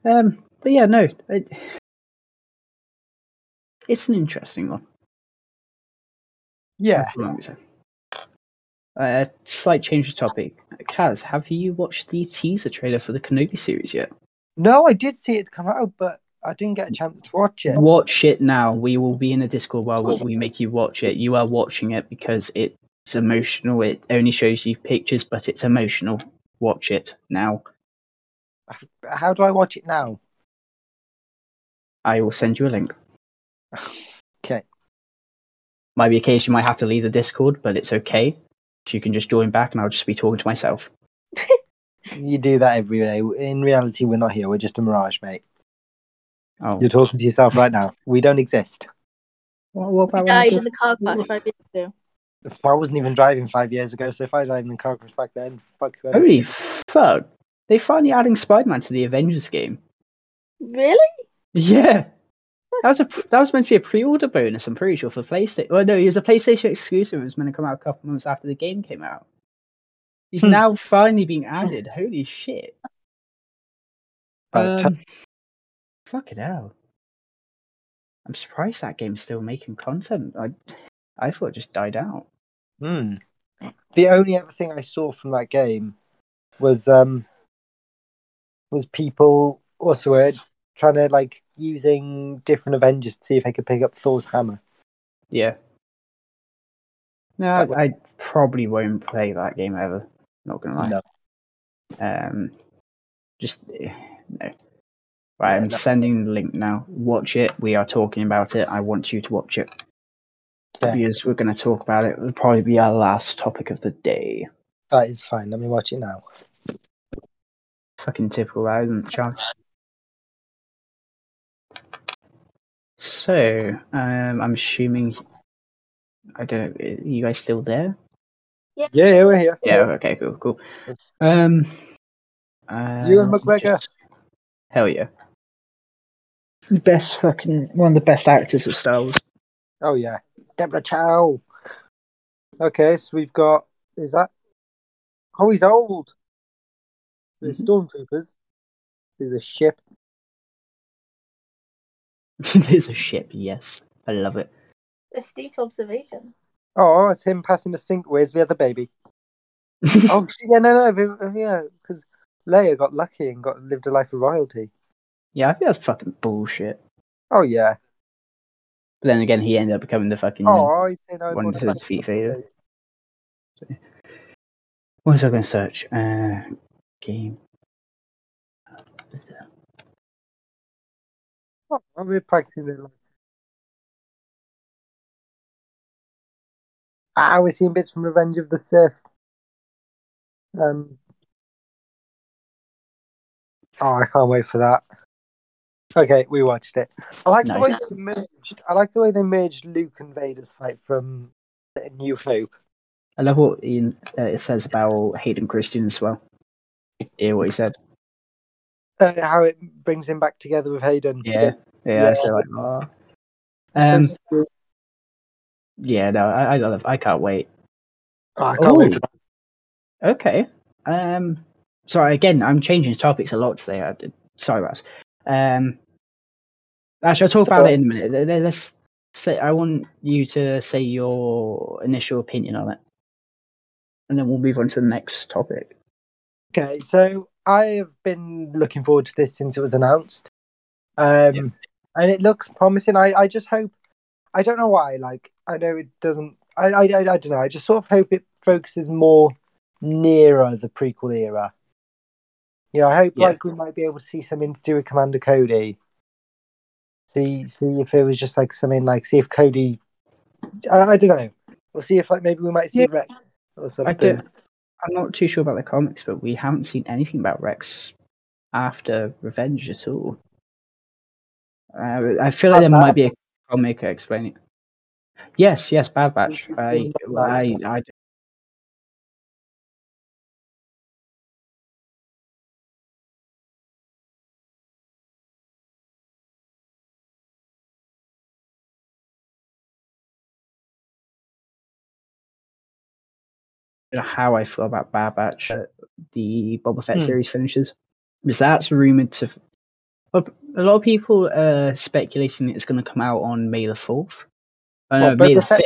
Um, but yeah, no, it, it's an interesting one. yeah. That's what I'm gonna say. Uh, slight change of topic. Caz, have you watched the teaser trailer for the Kenobi series yet? No, I did see it come out, but I didn't get a chance to watch it. Watch it now. We will be in a Discord while we make you watch it. You are watching it because it's emotional. It only shows you pictures, but it's emotional. Watch it now. How do I watch it now? I will send you a link. Okay. Might be a case you might have to leave the Discord, but it's okay. So you can just join back, and I'll just be talking to myself. <laughs> You do that every day. In reality, we're not here. We're just a mirage, mate. Oh, You're talking to yourself right now. We don't exist. what, what I about when died in the car crash five years ago. I wasn't even driving five years ago, so if I died in the car crash back then, fuck whoever. Holy fuck! They finally adding Spider-Man to the Avengers game. Really? Yeah. That was a that was meant to be a pre-order bonus. I'm pretty sure for PlayStation. Well, no, it was a PlayStation exclusive. It was meant to come out a couple months after the game came out. He's Hmm. now finally being added. Holy shit! Right, t- Um, fucking hell! I'm surprised that game's still making content. I I thought it just died out. Hmm. The only other thing I saw from that game was um was people what's the word trying to like using different Avengers to see if they could pick up Thor's hammer. Yeah. No, I, I probably won't play that game ever. Not gonna lie. No. Um, just eh, no. Right, I'm sending the link now. Watch it. We are talking about it. I want you to watch it Okay, because we're going to talk about it. It'll probably be our last topic of the day. that is fine. Let me watch it now. Fucking typical, isn't it? So, um, I'm assuming. I don't know. Are you guys still there? Yeah, yeah, we're here. Yeah. Okay. Cool. Cool. Um. Uh, Ewan McGregor. just- Hell yeah. Best fucking one of the best actors of Star Wars. Oh yeah, Deborah Chow. Okay, so we've got is that? Oh, he's old. The Mhm. stormtroopers. There's a ship. <laughs> There's a ship. Yes, I love it. Astute observation. Oh, it's him passing the sink. Where's the other baby? <laughs> Oh, shit, yeah, no, no, but- uh, yeah, because Leia got lucky and got lived a life of royalty. yeah, I think that's fucking bullshit. Oh yeah. But then again, he ended up becoming the fucking. Oh, he's saying I One want to to his feet faded. What was I going to search? Uh, game. Oh, we're practicing the lights. Ah, we're seeing bits from Revenge of the Sith. Um. Oh, I can't wait for that. Okay, we watched it. I like the way they merged. I like the way they merged Luke and Vader's fight from New Hope. I love what Ewan, uh, it says about Hayden Christensen as well. Hear what he said. Uh, how it brings him back together with Hayden. Yeah, yeah. Yeah. So like, oh. Um, sweet. yeah. No, I, I love. I can't wait. Oh, I can't wait for. Okay. Um. Sorry. Again, I'm changing topics a lot today. I did. Sorry, Russ. Um. Actually, I'll talk about it in a minute. Let- let- Let's say. I want you to say your initial opinion on it, and then we'll move on to the next topic. Okay, so I have been looking forward to this since it was announced, um, and it looks promising. I, I just hope. I don't know why. Like I know it doesn't. I, I I I don't know. I just sort of hope it focuses more nearer the prequel era. Yeah, I hope Yeah. like we might be able to see something to do with Commander Cody. See see if it was just like something like see if Cody. I, I don't know. We'll see if like maybe we might see Yeah. Rex or I something. I'm not too sure about the comics, but we haven't seen anything about Rex after Revenge at all. Uh, I feel like Bad there might be a comic explaining. Yes, yes, Bad Batch. I, I, I, know how I feel about Bad Batch. uh, The Boba Fett Hmm. series finishes, because that's rumored to. A a lot of people are speculating it's going to come out on May the fourth. Oh, no, What, May the fifth.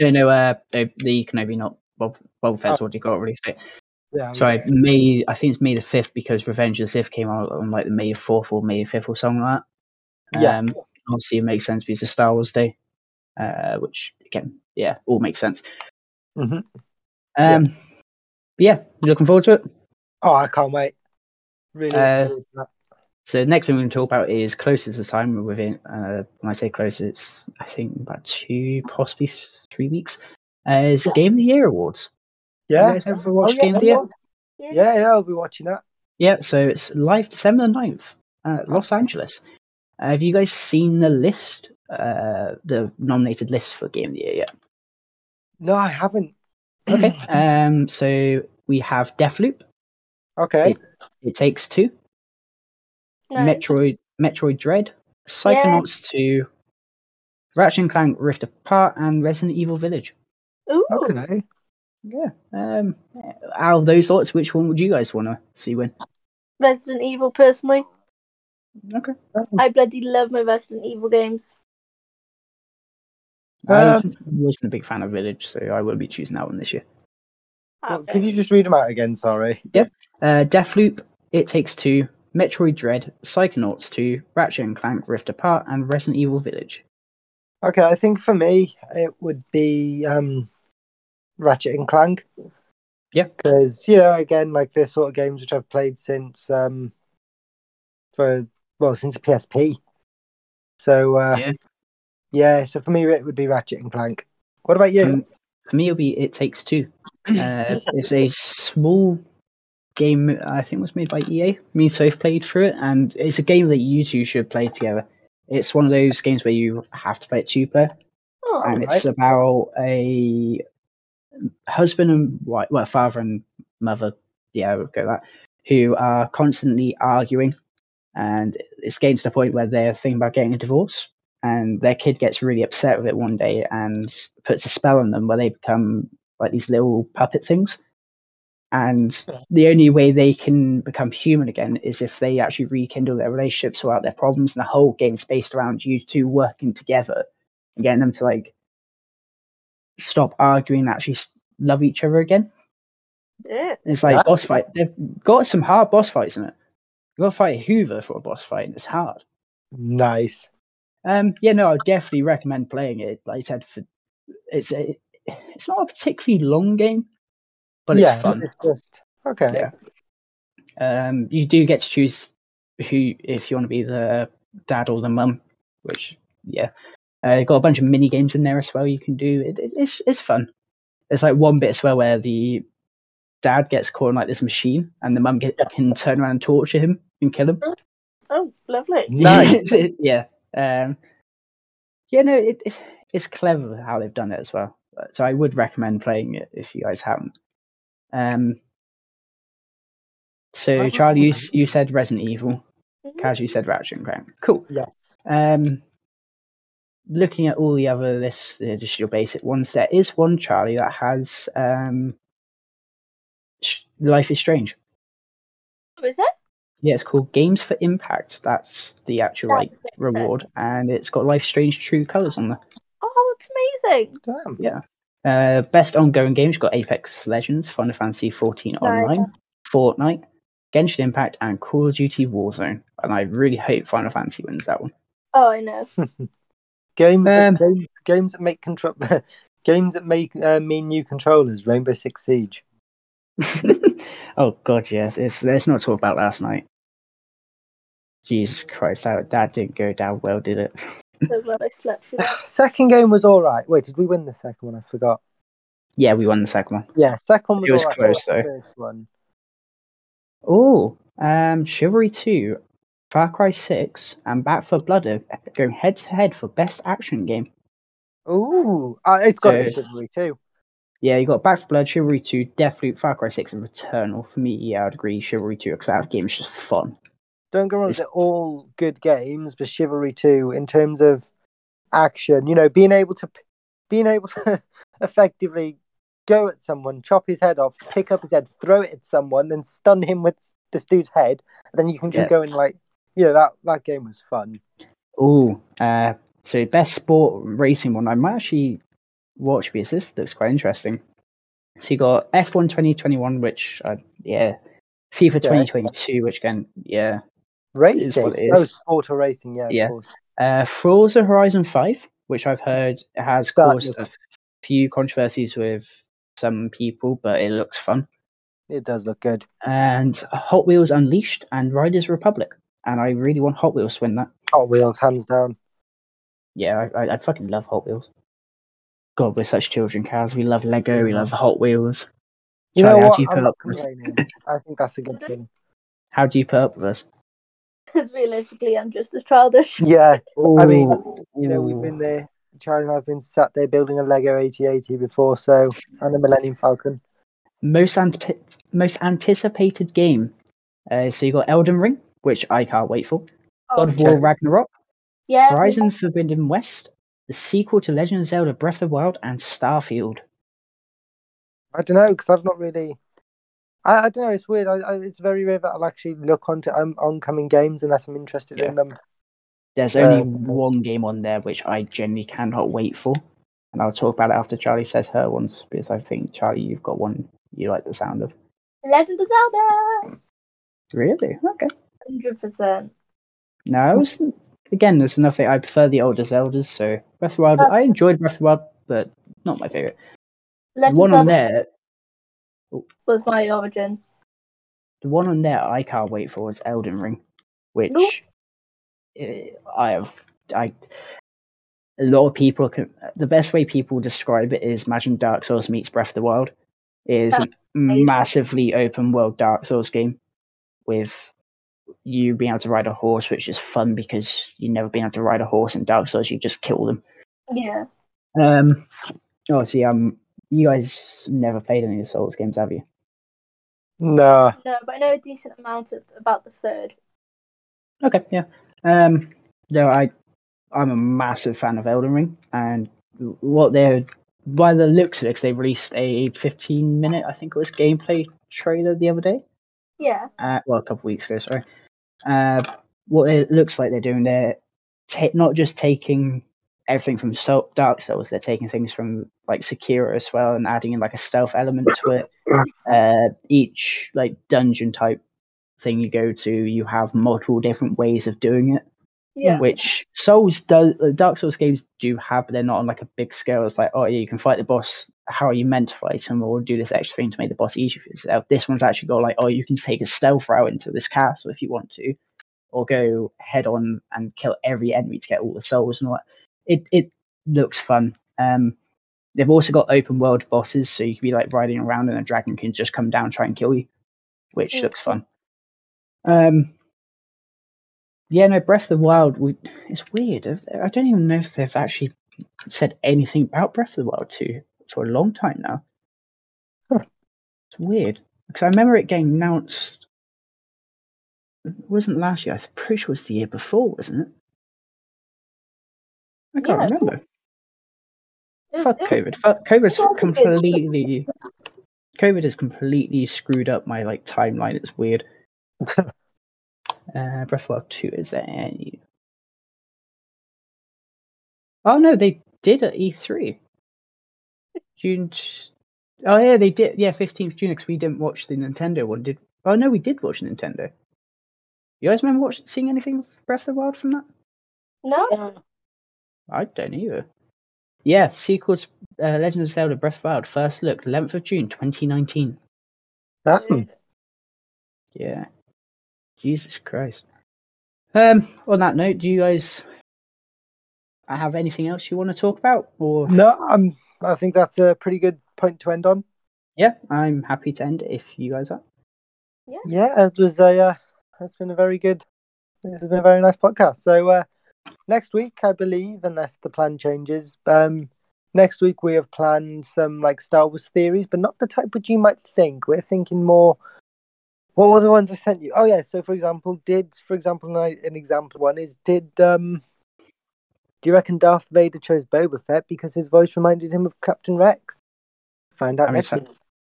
No, no, uh, the, the Kenobi, not Bob. Boba Fett's Oh. already got released it. Yeah, Sorry, yeah. May. I think it's May the fifth because Revenge of the Sith came out on like the May the fourth or May the fifth or something like that. Yeah. Um, obviously, it makes sense because it's Star Wars Day, uh, which again, yeah, all makes sense. Mhm. Um, but yeah, you looking forward to it. Oh, I can't wait. Really. Uh, looking forward to that. So the next thing we're going to talk about is closest to time. We're within, uh, when I say close, it's I think about two, possibly three weeks. Uh, is Yeah. Game of the Year awards. You yeah. guys ever Oh, watched yeah, Game of the Year? Lord. yeah, yeah, I'll be watching that. Yeah, so it's live December 9th, uh, Los Angeles. Uh, have you guys seen the list, uh, the nominated list for Game of the Year yet? No, I haven't. Okay. <clears throat> um, so we have Deathloop, Okay. It Takes Two, No. Metroid, Metroid Dread, Psychonauts 2, Ratchet and Clank Rift Apart, and Resident Evil Village. Ooh. Okay. Yeah. Um, out of those lots, which one would you guys want to see win? Resident Evil personally. Okay. I bloody love my Resident Evil games. I Um, wasn't a big fan of Village, so I will be choosing that one this year. Well, Okay. can you just read them out again? Sorry. Uh, Deathloop, It Takes Two, Metroid Dread, Psychonauts 2, Ratchet and Clank Rift Apart, and Resident Evil Village. Okay, I think for me it would be um, Ratchet and Clank. Yeah. Because you know, again, like this sort of games which I've played since um, for well since the PSP. So uh, Yeah. Yeah, so for me it would be Ratchet and Clank. What about you? Um, for me, it'll be It Takes Two. Uh, <laughs> it's a small game. I think was made by EA. Me and Soph played through it, and it's a game that you two should play together. It's one of those games where you have to play it two player, Oh, and it's about a husband and wife, well, father and mother. Yeah, we'll go that. Who are constantly arguing, and it's getting to the point where they're thinking about getting a divorce. And their kid gets really upset with it one day and puts a spell on them where they become like these little puppet things. And the only way they can become human again is if they actually rekindle their relationships sort out their problems, and the whole game's based around you two working together and getting them to like stop arguing and actually love each other again. yeah. It's like Yeah. boss fight. They've got some hard boss fights in it. You got to fight Hoover for a boss fight, and it's hard. Nice. Um, yeah, no, I would definitely recommend playing it. Like I said, for it's a, it's not a particularly long game, but yeah, it's fun. it's just okay. Yeah. Um, you do get to choose who if you want to be the dad or the mum, which yeah, uh, got a bunch of mini games in there as well. You can do it. it- It's it's fun. There's like one bit as well where the dad gets caught in like this machine, and the mum get, Yeah. can turn around and torture him and kill him. Oh, lovely. <laughs> Nice. yeah. Um, yeah, no, it, it, it's clever how they've done it as well. So I would recommend playing it if you guys haven't. Um, so Charlie, you, you said Resident Evil. Mhm. Caz, you said Ratchet and Clank. Cool. Yes. Um, looking at all the other lists, they're just your basic ones. There is one Charlie that has um, Life is Strange. Oh, is it? Yeah, it's called Games for Impact. That's the actual That like makes sense. reward, and it's got Life Strange True Colors on there. Oh, that's amazing. Damn. Yeah. Uh, best ongoing games, you've got Apex Legends, Final Fantasy 14 Nice. Online, Fortnite, Genshin Impact, and Call of Duty Warzone. And I really hope Final Fantasy wins that one. Oh, I know. <laughs> Games, Um, that, games, games that make control, <laughs> games that make uh, mean new controllers. Rainbow Six Siege. <laughs> oh god, yes. It's, let's not talk about last night. Jesus Christ, that that didn't go down well, did it? <laughs> So glad I slept through that. Second game was all right. Wait, did we win the second one? I forgot. Yeah, we won the second one. Yeah, second one was, It was all right. close, so though. First one. Oh, um, Chivalry 2, Far Cry 6, and Back 4 Blood are going head to head for best action game. Ooh, uh, it's got a So- Chivalry 2. Yeah, you got Back 4 Blood, Chivalry 2, Deathloop, Far Cry 6, and Returnal. For me, yeah, I'd agree. Chivalry 2, because that game's just fun. Don't get me wrong, It's- they're all good games, but Chivalry 2, in terms of action, you know, being able to being able to <laughs> effectively go at someone, chop his head off, pick up his head, throw it at someone, then stun him with this dude's head, and then you can just Yeah. go in like, yeah, that that game was fun. Oh, uh, so best sport racing one. I might actually watch because this looks quite interesting. So you got F1 2021, which, uh, yeah, FIFA Okay. 2022, which again, yeah, Racing. it Oh, sport or racing, yeah, Yeah. of course. Uh, Forza Horizon 5, which I've heard has That caused a few controversies with some people, but it looks fun. It does look good. And Hot Wheels Unleashed and Riders Republic. And I really want Hot Wheels to win that. Hot Wheels, hands down. Yeah, I, I, I fucking love Hot Wheels. God, we're such children, Caz. We love Lego, we love Hot Wheels. You Charlie, know how what? do you I'm up with us? I think that's a good thing. How do you put up with us? Because realistically, I'm just as childish. Yeah, I mean, you know, we've been there. Charlie and I've been sat there building a Lego 8080 before, so and a Millennium Falcon. most ante- most anticipated game. Uh, so you got Elden Ring, which I can't wait for. Oh, God of War Okay. Ragnarok, yeah, Horizon Forbidden West, the sequel to Legend of Zelda: Breath of the Wild, and Starfield. I don't know because I've not really. I, I don't know. It's weird. I, I, it's very rare that I'll actually look onto um, oncoming games unless I'm interested Yeah. in them. There's only Uh, one game on there which I genuinely cannot wait for, and I'll talk about it after Charlie says her ones because I think Charlie, you've got one you like the sound of. Legend of Zelda. Really? Okay. Hundred percent. No, I was again. There's nothing. I prefer the older Zeldas. So Breath of the Wild. I enjoyed Breath of Wild, but not my favorite. Legend of one on there, was my origin. the one on there, I can't wait for is Elden Ring, which Nope. eh, I have. I a lot of people can. The best way people describe it is imagine Dark Souls meets Breath of the Wild. It is a amazing. massively open world Dark Souls game with you being able to ride a horse, which is fun because you've never been able to ride a horse in Dark Souls. You just kill them. Yeah. Um, obviously, um, you guys never played any of the Souls games, have you? No. No, but I know a decent amount of, about the third. Okay, yeah. Um, no, I, I'm a massive fan of Elden Ring, and what they're by the looks of it, 'cause they released a 15 minute, I think it was, gameplay trailer the other day. Yeah. Uh, well, a couple weeks ago, sorry. Uh, what it looks like they're doing, they're ta- not just taking everything from Soul- Dark Souls, they're taking things from like Sekiro as well and adding in like a stealth element to it. <coughs> Uh, each like dungeon type thing you go to, you have multiple different ways of doing it Yeah. which Souls does uh, Dark Souls games do have, but they're not on like a big scale. It's like, oh yeah, you can fight the boss. How are you meant to fight him, or do this extra thing to make the boss easier for yourself? This one's actually got like, oh, you can take a stealth route into this castle if you want to, or go head on and kill every enemy to get all the souls and all that. It it looks fun. Um, they've also got open world bosses, so you can be like riding around and a dragon can just come down and try and kill you, which Mm. looks fun. Um, yeah, no, Breath of the Wild. We, it's weird. I don't even know if they've actually said anything about Breath of the Wild 2 for a long time now. Huh. It's weird because I remember it getting announced. It wasn't last year. I'm pretty sure it was the year before, wasn't it? I can't Yeah. remember. Fuck it- COVID. Fuck COVID's Well, it's a bit- completely. COVID has completely screwed up my like timeline. It's weird. <laughs> Uh, Breath of the Wild 2, is there any? Oh no, they did at E3. June. Oh yeah, they did. Yeah, 15th June, because we didn't watch the Nintendo one. Did? Oh no, we did watch Nintendo. You guys remember watching, seeing anything of Breath of the Wild from that? No. I don't either. Yeah, sequel to uh, Legend of Zelda Breath of the Wild, first look, 11th of June, 2019. Damn. Yeah. Jesus Christ. Um, on that note, do you guys have anything else you want to talk about? Or No, I'm. I think that's a pretty good point to end on. yeah, I'm happy to end if you guys are. Yeah, yeah it was a. Uh, it's been a very good. This has been a very nice podcast. So uh, next week, I believe, unless the plan changes, um, next week we have planned some like Star Wars theories, but not the type which you might think. We're thinking more. What were the ones I sent you? Oh yeah. So for example, did for example an example one is did um. Do you reckon Darth Vader chose Boba Fett because his voice reminded him of Captain Rex? Find out next.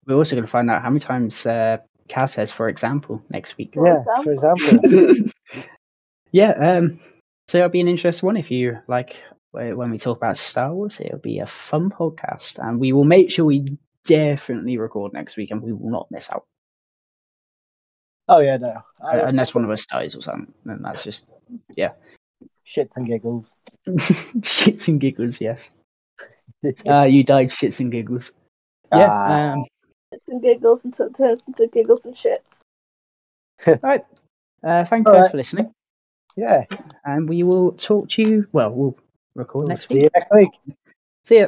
We're also going to find out how many times uh, Caz says, for example, next week. For Yeah, for example. example. <laughs> yeah, um, so it'll be an interesting one if you like when we talk about Star Wars. It'll be a fun podcast, and we will make sure we definitely record next week, and we will not miss out. Oh yeah, no. I, unless one of us dies or something. Then that's just yeah. shits and giggles. <laughs> shits and giggles. Yes. <laughs> Uh, you died shits and giggles. Yeah. Ah. Um, Shits and giggles until it turns into giggles and shits. <laughs> right. Uh, thank you All guys right. for listening, yeah. and we will talk to you. Well, we'll record We'll next see week. you next week. See ya.